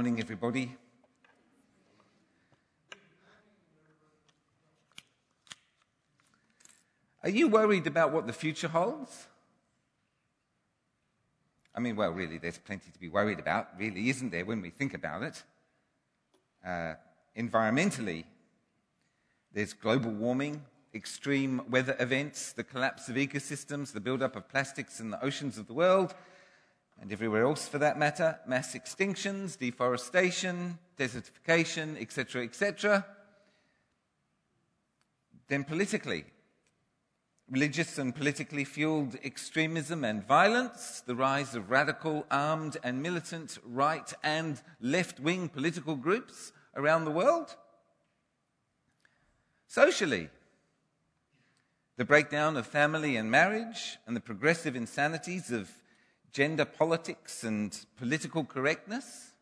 morning, everybody. Are you worried about what the future holds? I mean, well, really, there's plenty to be worried about, really, isn't there, when we think about it? Uh, environmentally, there's global warming, extreme weather events, the collapse of ecosystems, the buildup of plastics in the oceans of the world, and everywhere else for that matter, mass extinctions, deforestation, desertification, etc., etc. Then politically, religious and politically fueled extremism and violence, the rise of radical, armed, and militant right and left wing political groups around the world. Socially, the breakdown of family and marriage and the progressive insanities of gender politics and political correctness.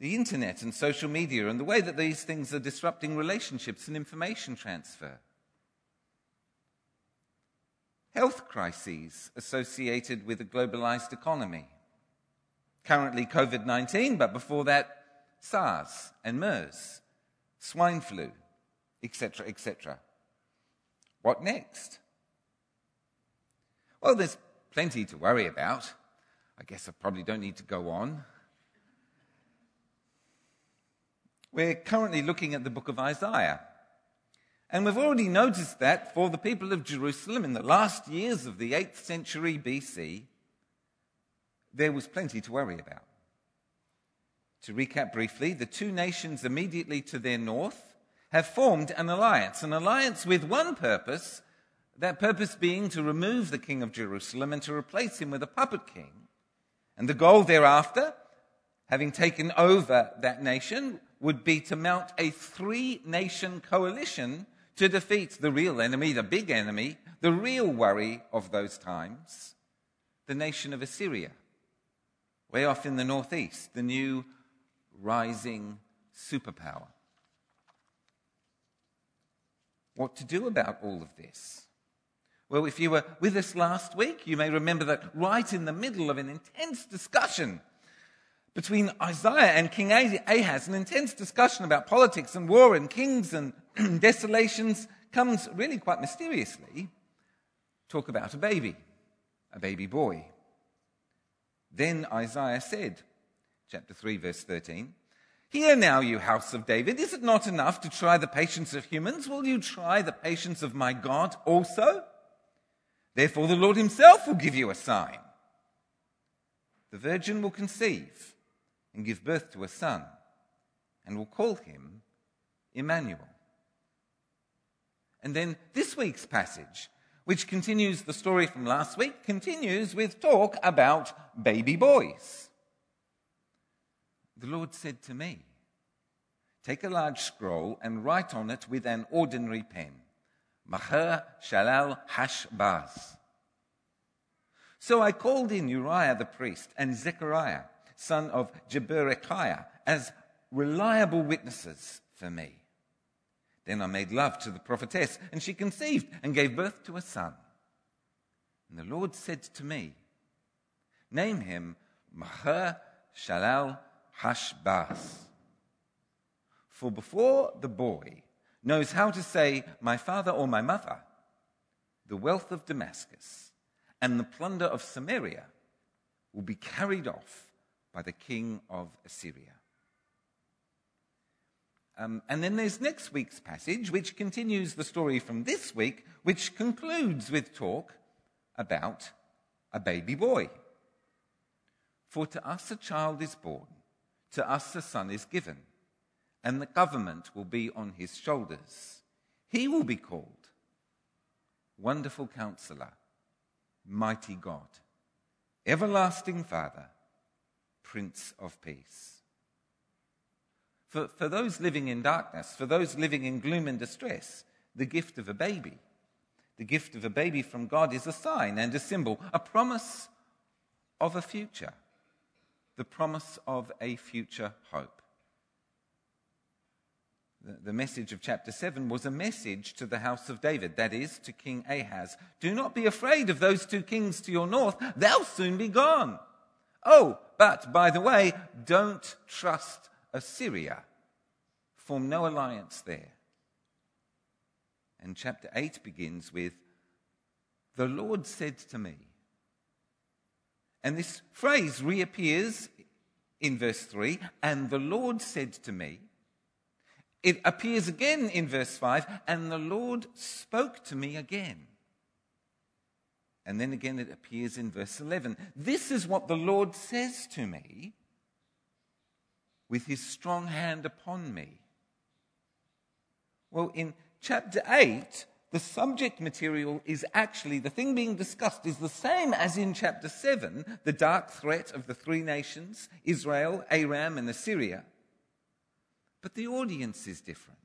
The internet and social media and the way that these things are disrupting relationships and information transfer health crises associated with a globalized economy. Currently, COVID 19, but before that, SARS and MERS, swine flu, etc., etc. What next? Well, there's plenty to worry about. I guess I probably don't need to go on. We're currently looking at the book of Isaiah. And we've already noticed that for the people of Jerusalem in the last years of the 8th century BC, there was plenty to worry about. To recap briefly, the two nations immediately to their north have formed an alliance, an alliance with one purpose, that purpose being to remove the king of Jerusalem and to replace him with a puppet king. And the goal thereafter, having taken over that nation, would be to mount a three nation coalition to defeat the real enemy, the big enemy, the real worry of those times, the nation of Assyria, way off in the northeast, the new rising superpower. What to do about all of this? Well, if you were with us last week, you may remember that right in the middle of an intense discussion between Isaiah and King Ahaz, an intense discussion about politics and war and kings and desolations, comes really quite mysteriously. Talk about a baby, a baby boy. Then Isaiah said, chapter 3, verse 13, Hear now, you house of David, is it not enough to try the patience of humans? Will you try the patience of my God also? Therefore, the Lord himself will give you a sign. The virgin will conceive and give birth to a son, and will call him Emmanuel. And then this week's passage, which continues the story from last week, continues with talk about baby boys. The Lord said to me, Take a large scroll and write on it with an ordinary pen, Maher Shalal Hashbaz. So I called in Uriah the priest and Zechariah son of Jeberechiah, as reliable witnesses for me. Then I made love to the prophetess, and she conceived and gave birth to a son. And the Lord said to me, Name him Maher Shalal Hashbaz. For before the boy knows how to say, My father or my mother, the wealth of Damascus and the plunder of Samaria will be carried off by the king of Assyria. Um, and then there's next week's passage, which continues the story from this week, which concludes with talk about a baby boy. For to us a child is born, to us a son is given, and the government will be on his shoulders. He will be called Wonderful Counselor, Mighty God, Everlasting Father Prince of Peace. For, for those living in darkness, for those living in gloom and distress, the gift of a baby, the gift of a baby from God is a sign and a symbol, a promise of a future, the promise of a future hope. The, message of chapter 7 was a message to the house of David, that is, to King Ahaz. Do not be afraid of those two kings to your north, they'll soon be gone. Oh, But, by the way, don't trust Assyria. Form no alliance there. And chapter 8 begins with, The Lord said to me. And this phrase reappears in verse 3 and the Lord said to me. It appears again in verse 5 and the Lord spoke to me again. And then again it appears in verse 11. This is what the Lord says to me with his strong hand upon me. Well, in chapter 8, the subject material is actually, the thing being discussed is the same as in chapter 7, the dark threat of the three nations, Israel, Aram, and Assyria. But the audience is different.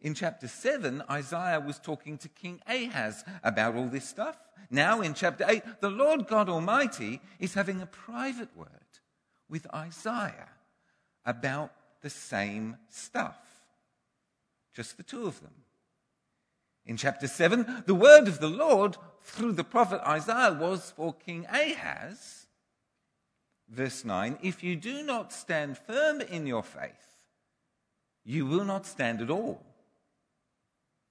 In chapter 7, Isaiah was talking to King Ahaz about all this stuff. Now, in chapter 8, the Lord God Almighty is having a private word with Isaiah about the same stuff. Just the two of them. In chapter 7, the word of the Lord through the prophet Isaiah was for King Ahaz. Verse 9 If you do not stand firm in your faith, you will not stand at all.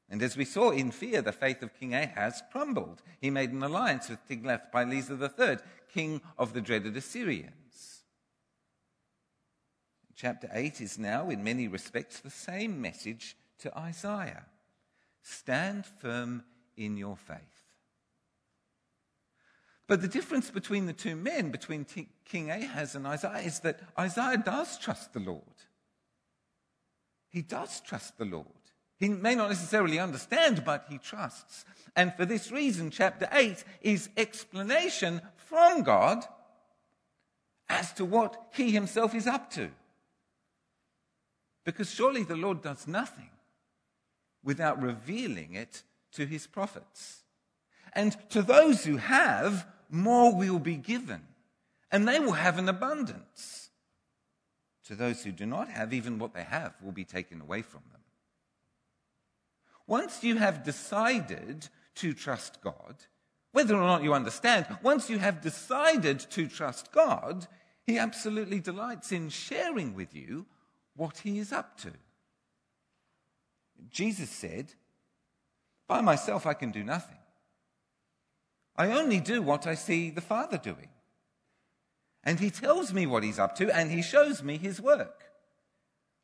And as we saw in fear, the faith of King Ahaz crumbled. He made an alliance with Tiglath-Pileser III, king of the dreaded Assyrians. Chapter 8 is now, in many respects, the same message to Isaiah. Stand firm in your faith. But the difference between the two men, between King Ahaz and Isaiah, is that Isaiah does trust the Lord. He does trust the Lord. He may not necessarily understand, but he trusts. And for this reason, chapter 8 is explanation from God as to what he himself is up to. Because surely the Lord does nothing without revealing it to his prophets. And to those who have, more will be given, and they will have an abundance. To those who do not have, even what they have will be taken away from them. Once you have decided to trust God, whether or not you understand, once you have decided to trust God, He absolutely delights in sharing with you what He is up to. Jesus said, By myself I can do nothing. I only do what I see the Father doing. And he tells me what he's up to, and he shows me his work.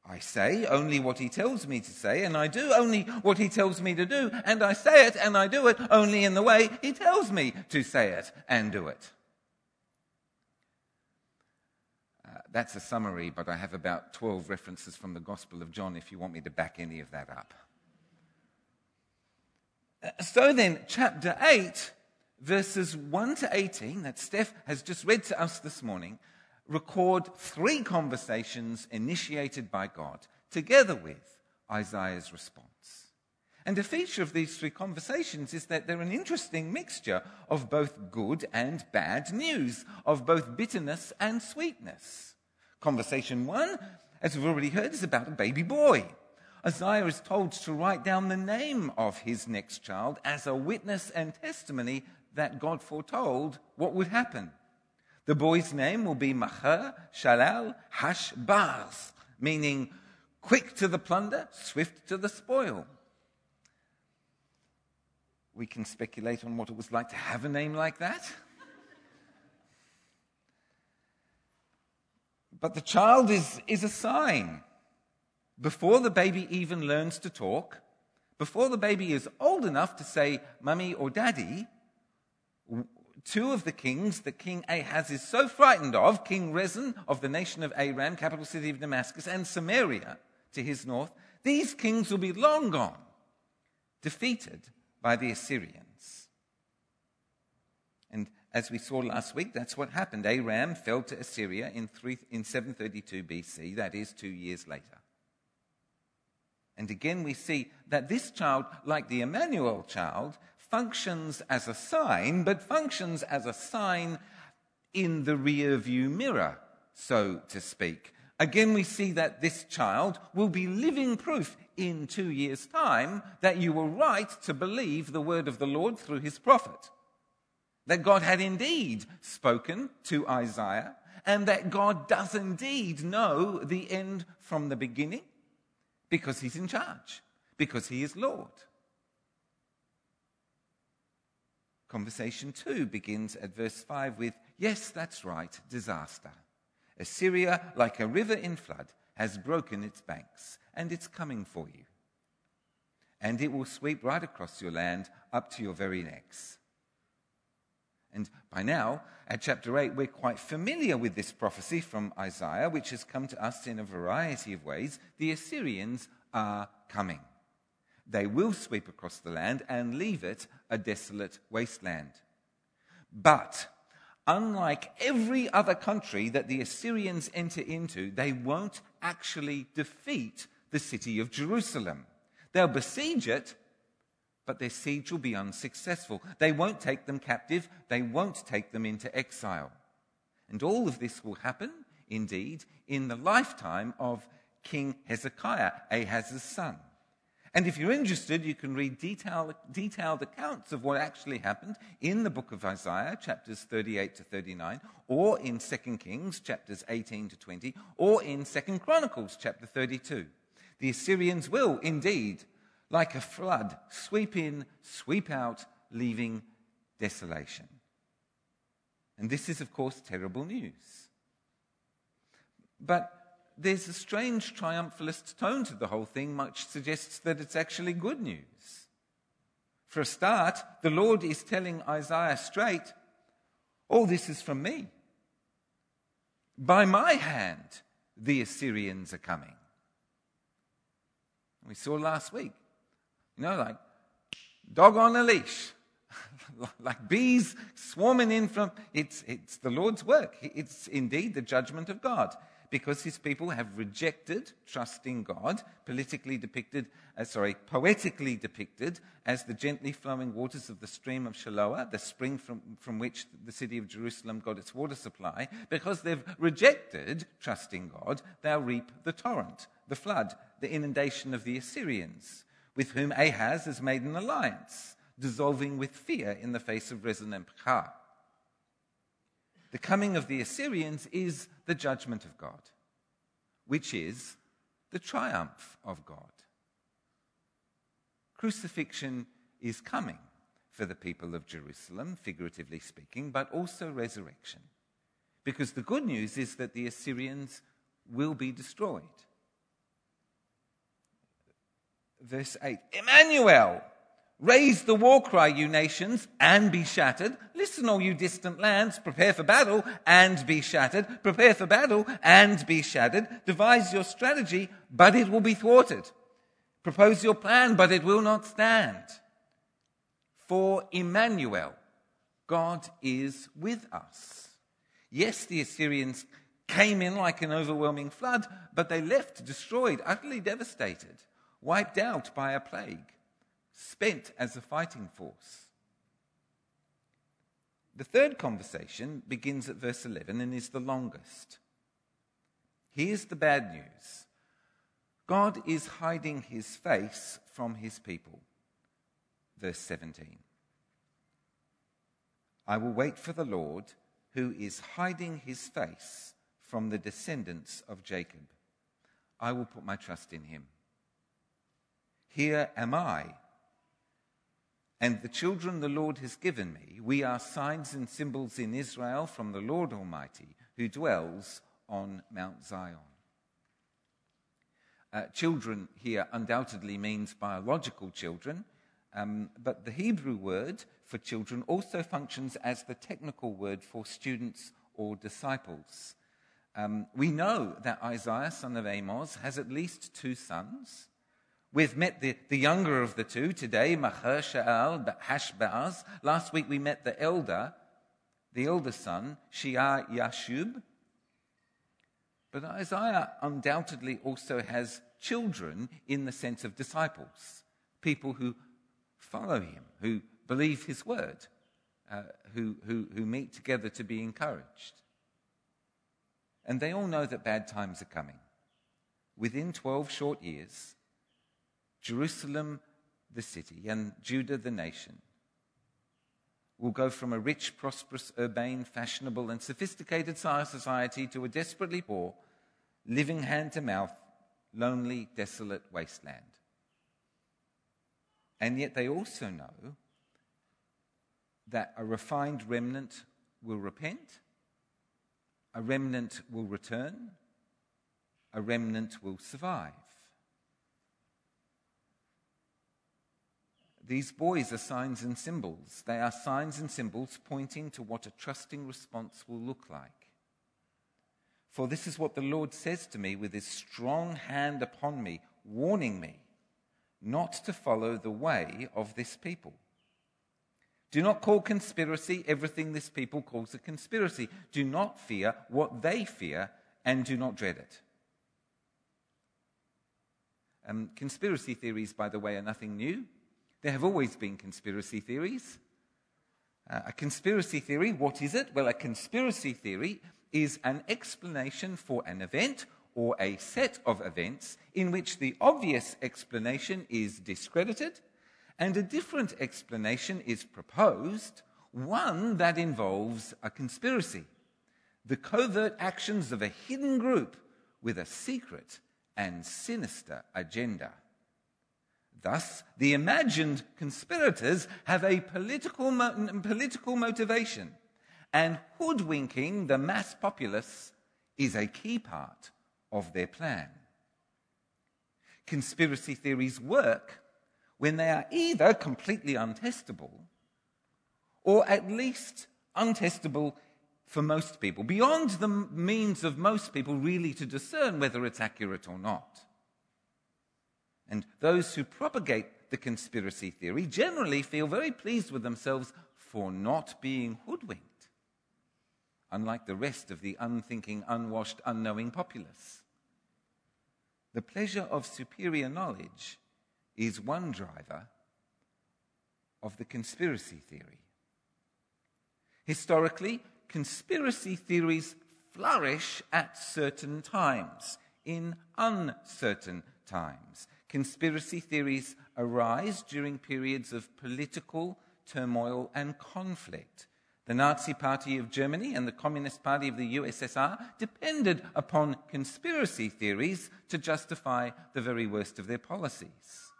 I say only what he tells me to say, and I do only what he tells me to do, and I say it and I do it only in the way he tells me to say it and do it. that's a summary, but I have about 12 references from the Gospel of John if you want me to back any of that up. Uh, so then, chapter 8, verses 1 to 18, that Steph has just read to us this morning, record three conversations initiated by God, together with Isaiah's response. And a feature of these three conversations is that they're an interesting mixture of both good and bad news, of both bitterness and sweetness. Conversation one, as we've already heard, is about a baby boy. Isaiah is told to write down the name of his next child as a witness and testimony that God foretold what would happen. The boy's name will be Maher Shalal Hashbaz, meaning quick to the plunder, swift to the spoil. We can speculate on what it was like to have a name like that. But the child is, is a sign. Before the baby even learns to talk, before the baby is old enough to say mummy or daddy, two of the kings that King Ahaz is so frightened of, King Rezin of the nation of Aram, capital city of Damascus, and Samaria to his north, these kings will be long gone, defeated by the Assyrians. And as we saw last week, that's what happened. Aram fell to Assyria in, three, in 732 BC, that is, two years later. And again, we see that this child, like the Emmanuel child, functions as a sign, but functions as a sign in the rear view mirror, so to speak. Again, we see that this child will be living proof in two years' time that you were right to believe the word of the Lord through his prophet that God had indeed spoken to Isaiah and that God does indeed know the end from the beginning because he's in charge, because he is Lord. Conversation 2 begins at verse 5 with, Yes, that's right, disaster. Assyria, like a river in flood, has broken its banks, and it's coming for you. And it will sweep right across your land up to your very necks. And by now, at chapter 8, we're quite familiar with this prophecy from Isaiah, which has come to us in a variety of ways. The Assyrians are coming. They will sweep across the land and leave it a desolate wasteland. But unlike every other country that the Assyrians enter into, they won't actually defeat the city of Jerusalem. They'll besiege it, but their siege will be unsuccessful. They won't take them captive, they won't take them into exile. And all of this will happen, indeed, in the lifetime of King Hezekiah, Ahaz's son. And if you're interested, you can read detailed, detailed accounts of what actually happened in the book of Isaiah, chapters 38 to 39, or in 2 Kings, chapters 18 to 20, or in 2 Chronicles, chapter 32. The Assyrians will indeed, like a flood, sweep in, sweep out, leaving desolation. And this is, of course, terrible news. But there's a strange triumphalist tone to the whole thing, which suggests that it's actually good news. For a start, the Lord is telling Isaiah straight, All this is from me. By my hand, the Assyrians are coming. We saw last week, you know, like dog on a leash, like bees swarming in from, it's, it's the Lord's work. It's indeed the judgment of God because his people have rejected trusting God, politically depicted, uh, sorry, poetically depicted as the gently flowing waters of the stream of Shiloah, the spring from, from which the city of Jerusalem got its water supply. Because they've rejected trusting God, they'll reap the torrent, the flood, the inundation of the Assyrians, with whom Ahaz has made an alliance, dissolving with fear in the face of Rezin and Pekah. The coming of the Assyrians is the judgment of God, which is the triumph of God. Crucifixion is coming for the people of Jerusalem, figuratively speaking, but also resurrection. Because the good news is that the Assyrians will be destroyed. Verse 8 Emmanuel, Raise the war cry, you nations, and be shattered. Listen, all you distant lands, prepare for battle and be shattered. Prepare for battle and be shattered. Devise your strategy, but it will be thwarted. Propose your plan, but it will not stand. For Emmanuel, God is with us. Yes, the Assyrians came in like an overwhelming flood, but they left destroyed, utterly devastated, wiped out by a plague spent as a fighting force. The third conversation begins at verse 11 and is the longest. Here's the bad news God is hiding his face from his people. Verse 17 I will wait for the Lord who is hiding his face from the descendants of Jacob. I will put my trust in him. Here am I and the children the Lord has given me, we are signs and symbols in Israel from the Lord Almighty, who dwells on Mount Zion. Uh, children here undoubtedly means biological children, um, but the Hebrew word for children also functions as the technical word for students or disciples. Um, we know that Isaiah, son of Amos, has at least two sons. We've met the, the younger of the two today, Maher-shalal Hashbaz. Last week we met the elder, the elder son, Shear-Jashub. But Isaiah undoubtedly also has children in the sense of disciples, people who follow him, who believe his word, uh, who, who, who meet together to be encouraged. And they all know that bad times are coming. Within 12 short years, Jerusalem, the city, and Judah, the nation, will go from a rich, prosperous, urbane, fashionable, and sophisticated society to a desperately poor, living hand to mouth, lonely, desolate wasteland. And yet they also know that a refined remnant will repent, a remnant will return, a remnant will survive. These boys are signs and symbols. They are signs and symbols pointing to what a trusting response will look like. For this is what the Lord says to me with his strong hand upon me, warning me not to follow the way of this people. Do not call conspiracy everything this people calls a conspiracy. Do not fear what they fear, and do not dread it. Um, conspiracy theories, by the way, are nothing new. There have always been conspiracy theories. Uh, a conspiracy theory, what is it? Well, a conspiracy theory is an explanation for an event or a set of events in which the obvious explanation is discredited and a different explanation is proposed, one that involves a conspiracy, the covert actions of a hidden group with a secret and sinister agenda. Thus, the imagined conspirators have a political, mo- political motivation, and hoodwinking the mass populace is a key part of their plan. Conspiracy theories work when they are either completely untestable or at least untestable for most people, beyond the means of most people really to discern whether it's accurate or not. And those who propagate the conspiracy theory generally feel very pleased with themselves for not being hoodwinked, unlike the rest of the unthinking, unwashed, unknowing populace. The pleasure of superior knowledge is one driver of the conspiracy theory. Historically, conspiracy theories flourish at certain times, in uncertain times. Conspiracy theories arise during periods of political turmoil and conflict. The Nazi Party of Germany and the Communist Party of the USSR depended upon conspiracy theories to justify the very worst of their policies.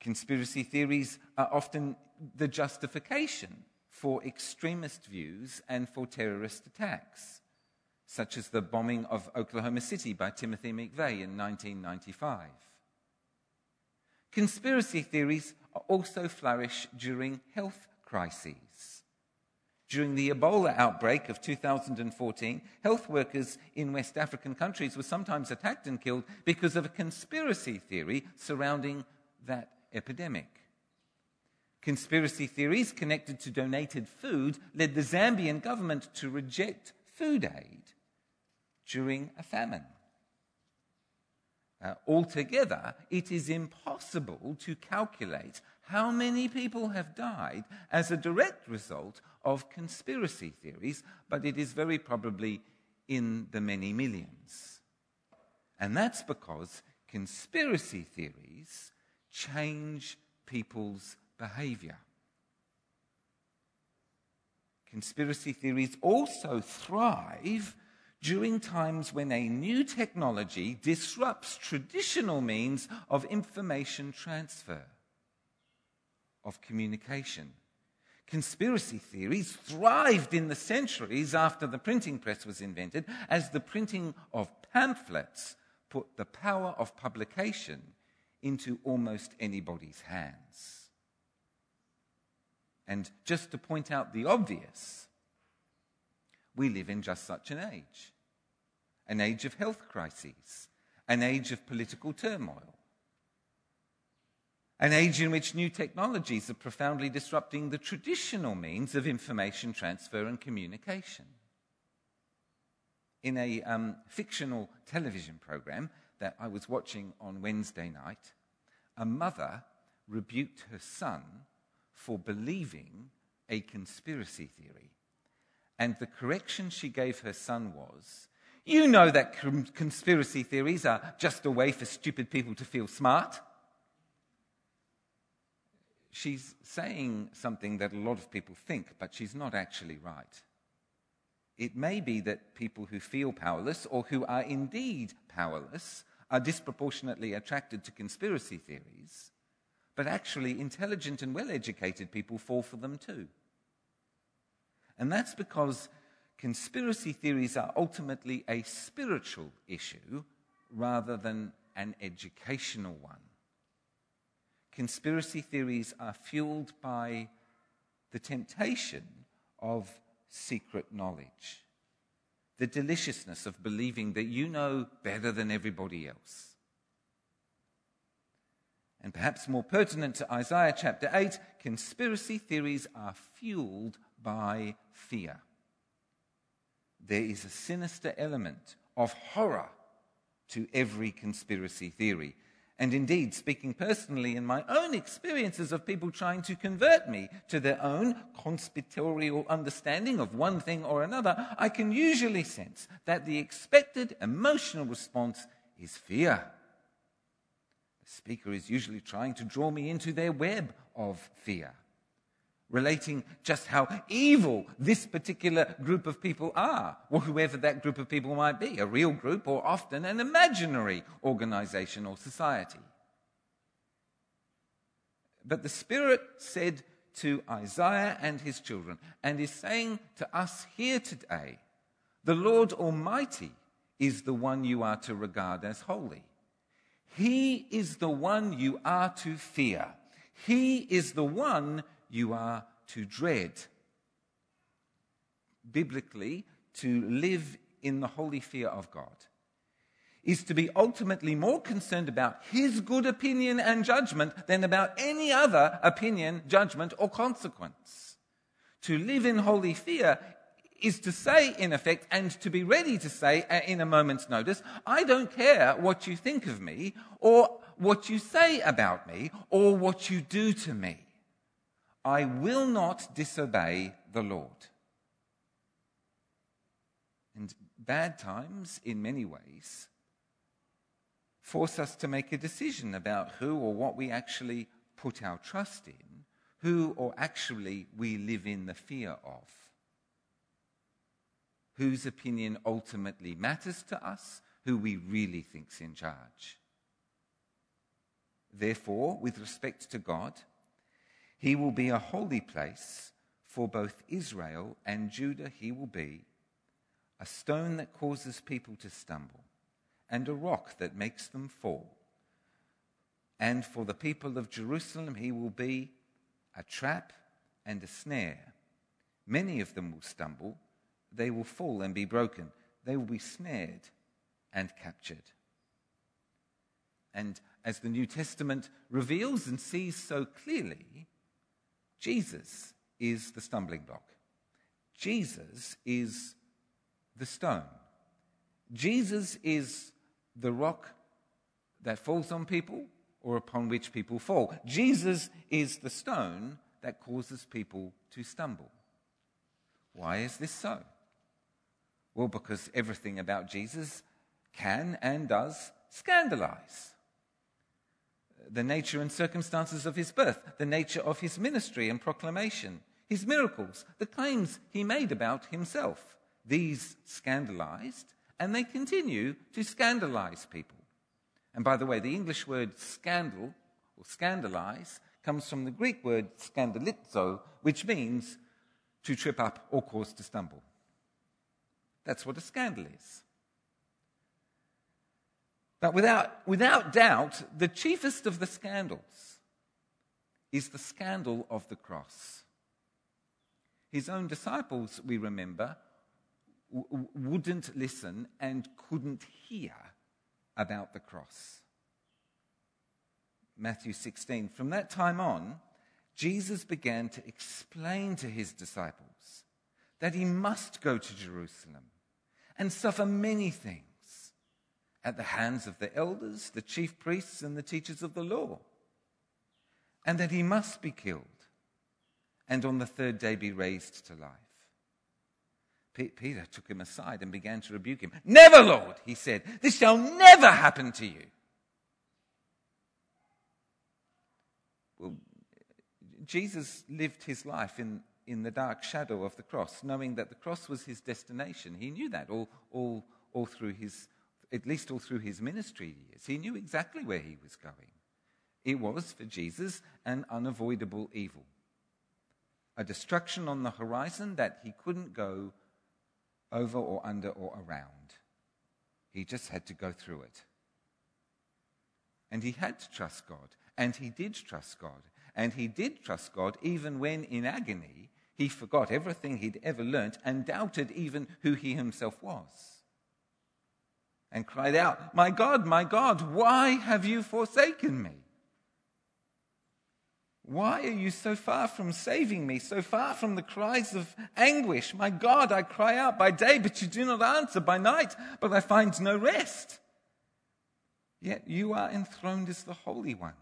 Conspiracy theories are often the justification for extremist views and for terrorist attacks such as the bombing of Oklahoma City by Timothy McVeigh in 1995. Conspiracy theories also flourish during health crises. During the Ebola outbreak of 2014, health workers in West African countries were sometimes attacked and killed because of a conspiracy theory surrounding that epidemic. Conspiracy theories connected to donated food led the Zambian government to reject food aid during a famine. Uh, altogether, it is impossible to calculate how many people have died as a direct result of conspiracy theories, but it is very probably in the many millions. And that's because conspiracy theories change people's behavior. Conspiracy theories also thrive during times when a new technology disrupts traditional means of information transfer, of communication. Conspiracy theories thrived in the centuries after the printing press was invented as the printing of pamphlets put the power of publication into almost anybody's hands. And just to point out the obvious, we live in just such an age an age of health crises, an age of political turmoil, an age in which new technologies are profoundly disrupting the traditional means of information transfer and communication. In a um, fictional television program that I was watching on Wednesday night, a mother rebuked her son for believing a conspiracy theory. And the correction she gave her son was You know that conspiracy theories are just a way for stupid people to feel smart. she's saying something that a lot of people think, but she's not actually right. It may be that people who feel powerless or who are indeed powerless are disproportionately attracted to conspiracy theories, but actually intelligent and well educated people fall for them too. And that's because conspiracy theories are ultimately a spiritual issue rather than an educational one. Conspiracy theories are fueled by the temptation of secret knowledge, the deliciousness of believing that you know better than everybody else. And perhaps more pertinent to Isaiah chapter 8, conspiracy theories are fueled by fear. There is a sinister element of horror to every conspiracy theory. And indeed, speaking personally in my own experiences of people trying to convert me to their own conspiratorial understanding of one thing or another, I can usually sense that the expected emotional response is fear. The speaker is usually trying to draw me into their web of fear relating just how evil this particular group of people are, or whoever that group of people might be, a real group or often an imaginary organization or society. But the Spirit said to Isaiah and his children, and is saying to us here today, the Lord Almighty is the one you are to regard as holy. He is the one you are to fear. He is the one you are to dread. Biblically, to live in the holy fear of God is to be ultimately more concerned about his good opinion and judgment than about any other opinion, judgment, or consequence. To live in holy fear is to say, in effect, and to be ready to say uh, in a moment's notice, I don't care what you think of me, or what you say about me, or what you do to me. I will not disobey the Lord. And bad times, in many ways, force us to make a decision about who or what we actually put our trust in, who or actually we live in the fear of. Whose opinion ultimately matters to us, who we really think's in charge. Therefore, with respect to God, he will be a holy place for both Israel and Judah. He will be a stone that causes people to stumble and a rock that makes them fall. And for the people of Jerusalem, he will be a trap and a snare. Many of them will stumble, they will fall and be broken, they will be snared and captured. And as the New Testament reveals and sees so clearly, Jesus is the stumbling block. Jesus is the stone. Jesus is the rock that falls on people or upon which people fall. Jesus is the stone that causes people to stumble. Why is this so? Well, because everything about Jesus can and does scandalize the nature and circumstances of his birth, the nature of his ministry and proclamation, his miracles, the claims he made about himself. These scandalized, and they continue to scandalize people. And by the way, the English word scandal or scandalize comes from the Greek word scandalizo, which means to trip up or cause to stumble. That's what a scandal is. But without, without doubt, the chiefest of the scandals is the scandal of the cross. His own disciples, we remember, w- wouldn't listen and couldn't hear about the cross. Matthew 16. From that time on, Jesus began to explain to his disciples that he must go to Jerusalem and suffer many things at the hands of the elders, the chief priests, and the teachers of the law, and that he must be killed and on the third day be raised to life. Peter took him aside and began to rebuke him. Never, Lord, he said, this shall never happen to you. Well, Jesus lived his life in, in the dark shadow of the cross, knowing that the cross was his destination. He knew that all, all, all through his, at least all through his ministry years. He knew exactly where he was going. It was, for Jesus, an unavoidable evil. A destruction on the horizon that he couldn't go over or under or around. He just had to go through it. And he had to trust God. And he did trust God. And he did trust God even when in agony he forgot everything he'd ever learnt and doubted even who he himself was. And cried out, My God, my God, why have you forsaken me? Why are you so far from saving me, so far from the cries of anguish? My God, I cry out by day, but you do not answer, by night, but I find no rest. Yet you are enthroned as the Holy One.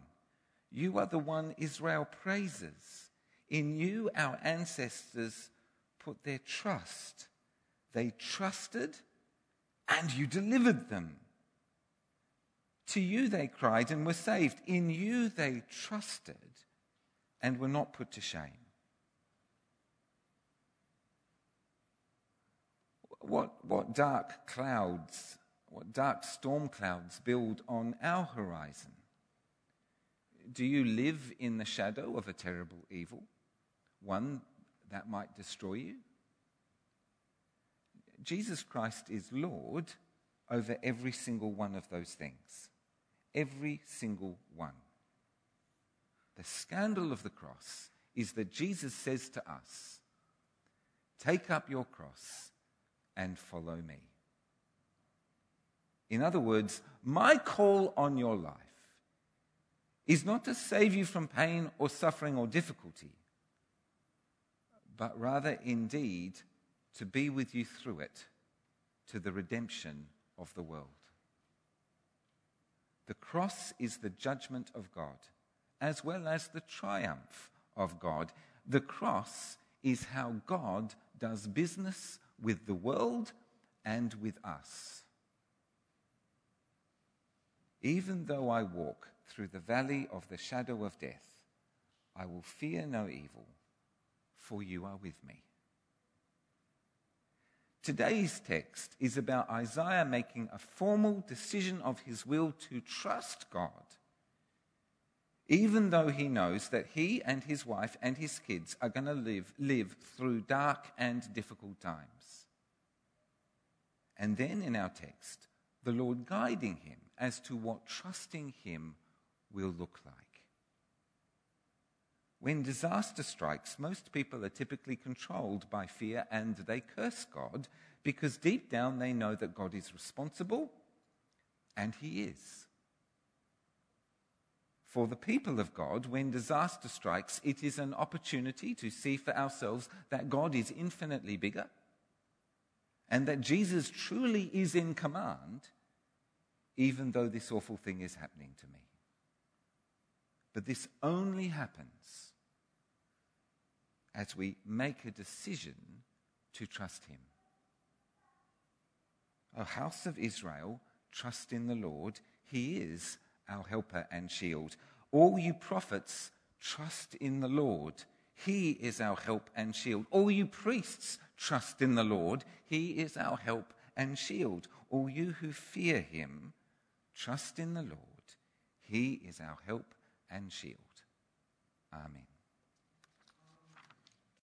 You are the one Israel praises. In you, our ancestors put their trust. They trusted, and you delivered them. To you they cried and were saved. In you they trusted and were not put to shame. What, what dark clouds, what dark storm clouds build on our horizon? Do you live in the shadow of a terrible evil, one that might destroy you? Jesus Christ is Lord over every single one of those things. Every single one. The scandal of the cross is that Jesus says to us, Take up your cross and follow me. In other words, my call on your life is not to save you from pain or suffering or difficulty, but rather indeed to be with you through it to the redemption of the world. The cross is the judgment of God as well as the triumph of God. The cross is how God does business with the world and with us. Even though I walk through the valley of the shadow of death, I will fear no evil, for you are with me. Today's text is about Isaiah making a formal decision of his will to trust God even though he knows that he and his wife and his kids are going to live, live through dark and difficult times. And then in our text, the Lord guiding him as to what trusting him will look like. When disaster strikes, most people are typically controlled by fear and they curse God because deep down they know that God is responsible, and He is. For the people of God, when disaster strikes, it is an opportunity to see for ourselves that God is infinitely bigger and that Jesus truly is in command, even though this awful thing is happening to me. But this only happens as we make a decision to trust Him. O house of Israel, trust in the Lord. He is our helper and shield. All you prophets, trust in the Lord. He is our help and shield. All you priests, trust in the Lord. He is our help and shield. All you who fear him, trust in the Lord. He is our help and shield. Amen.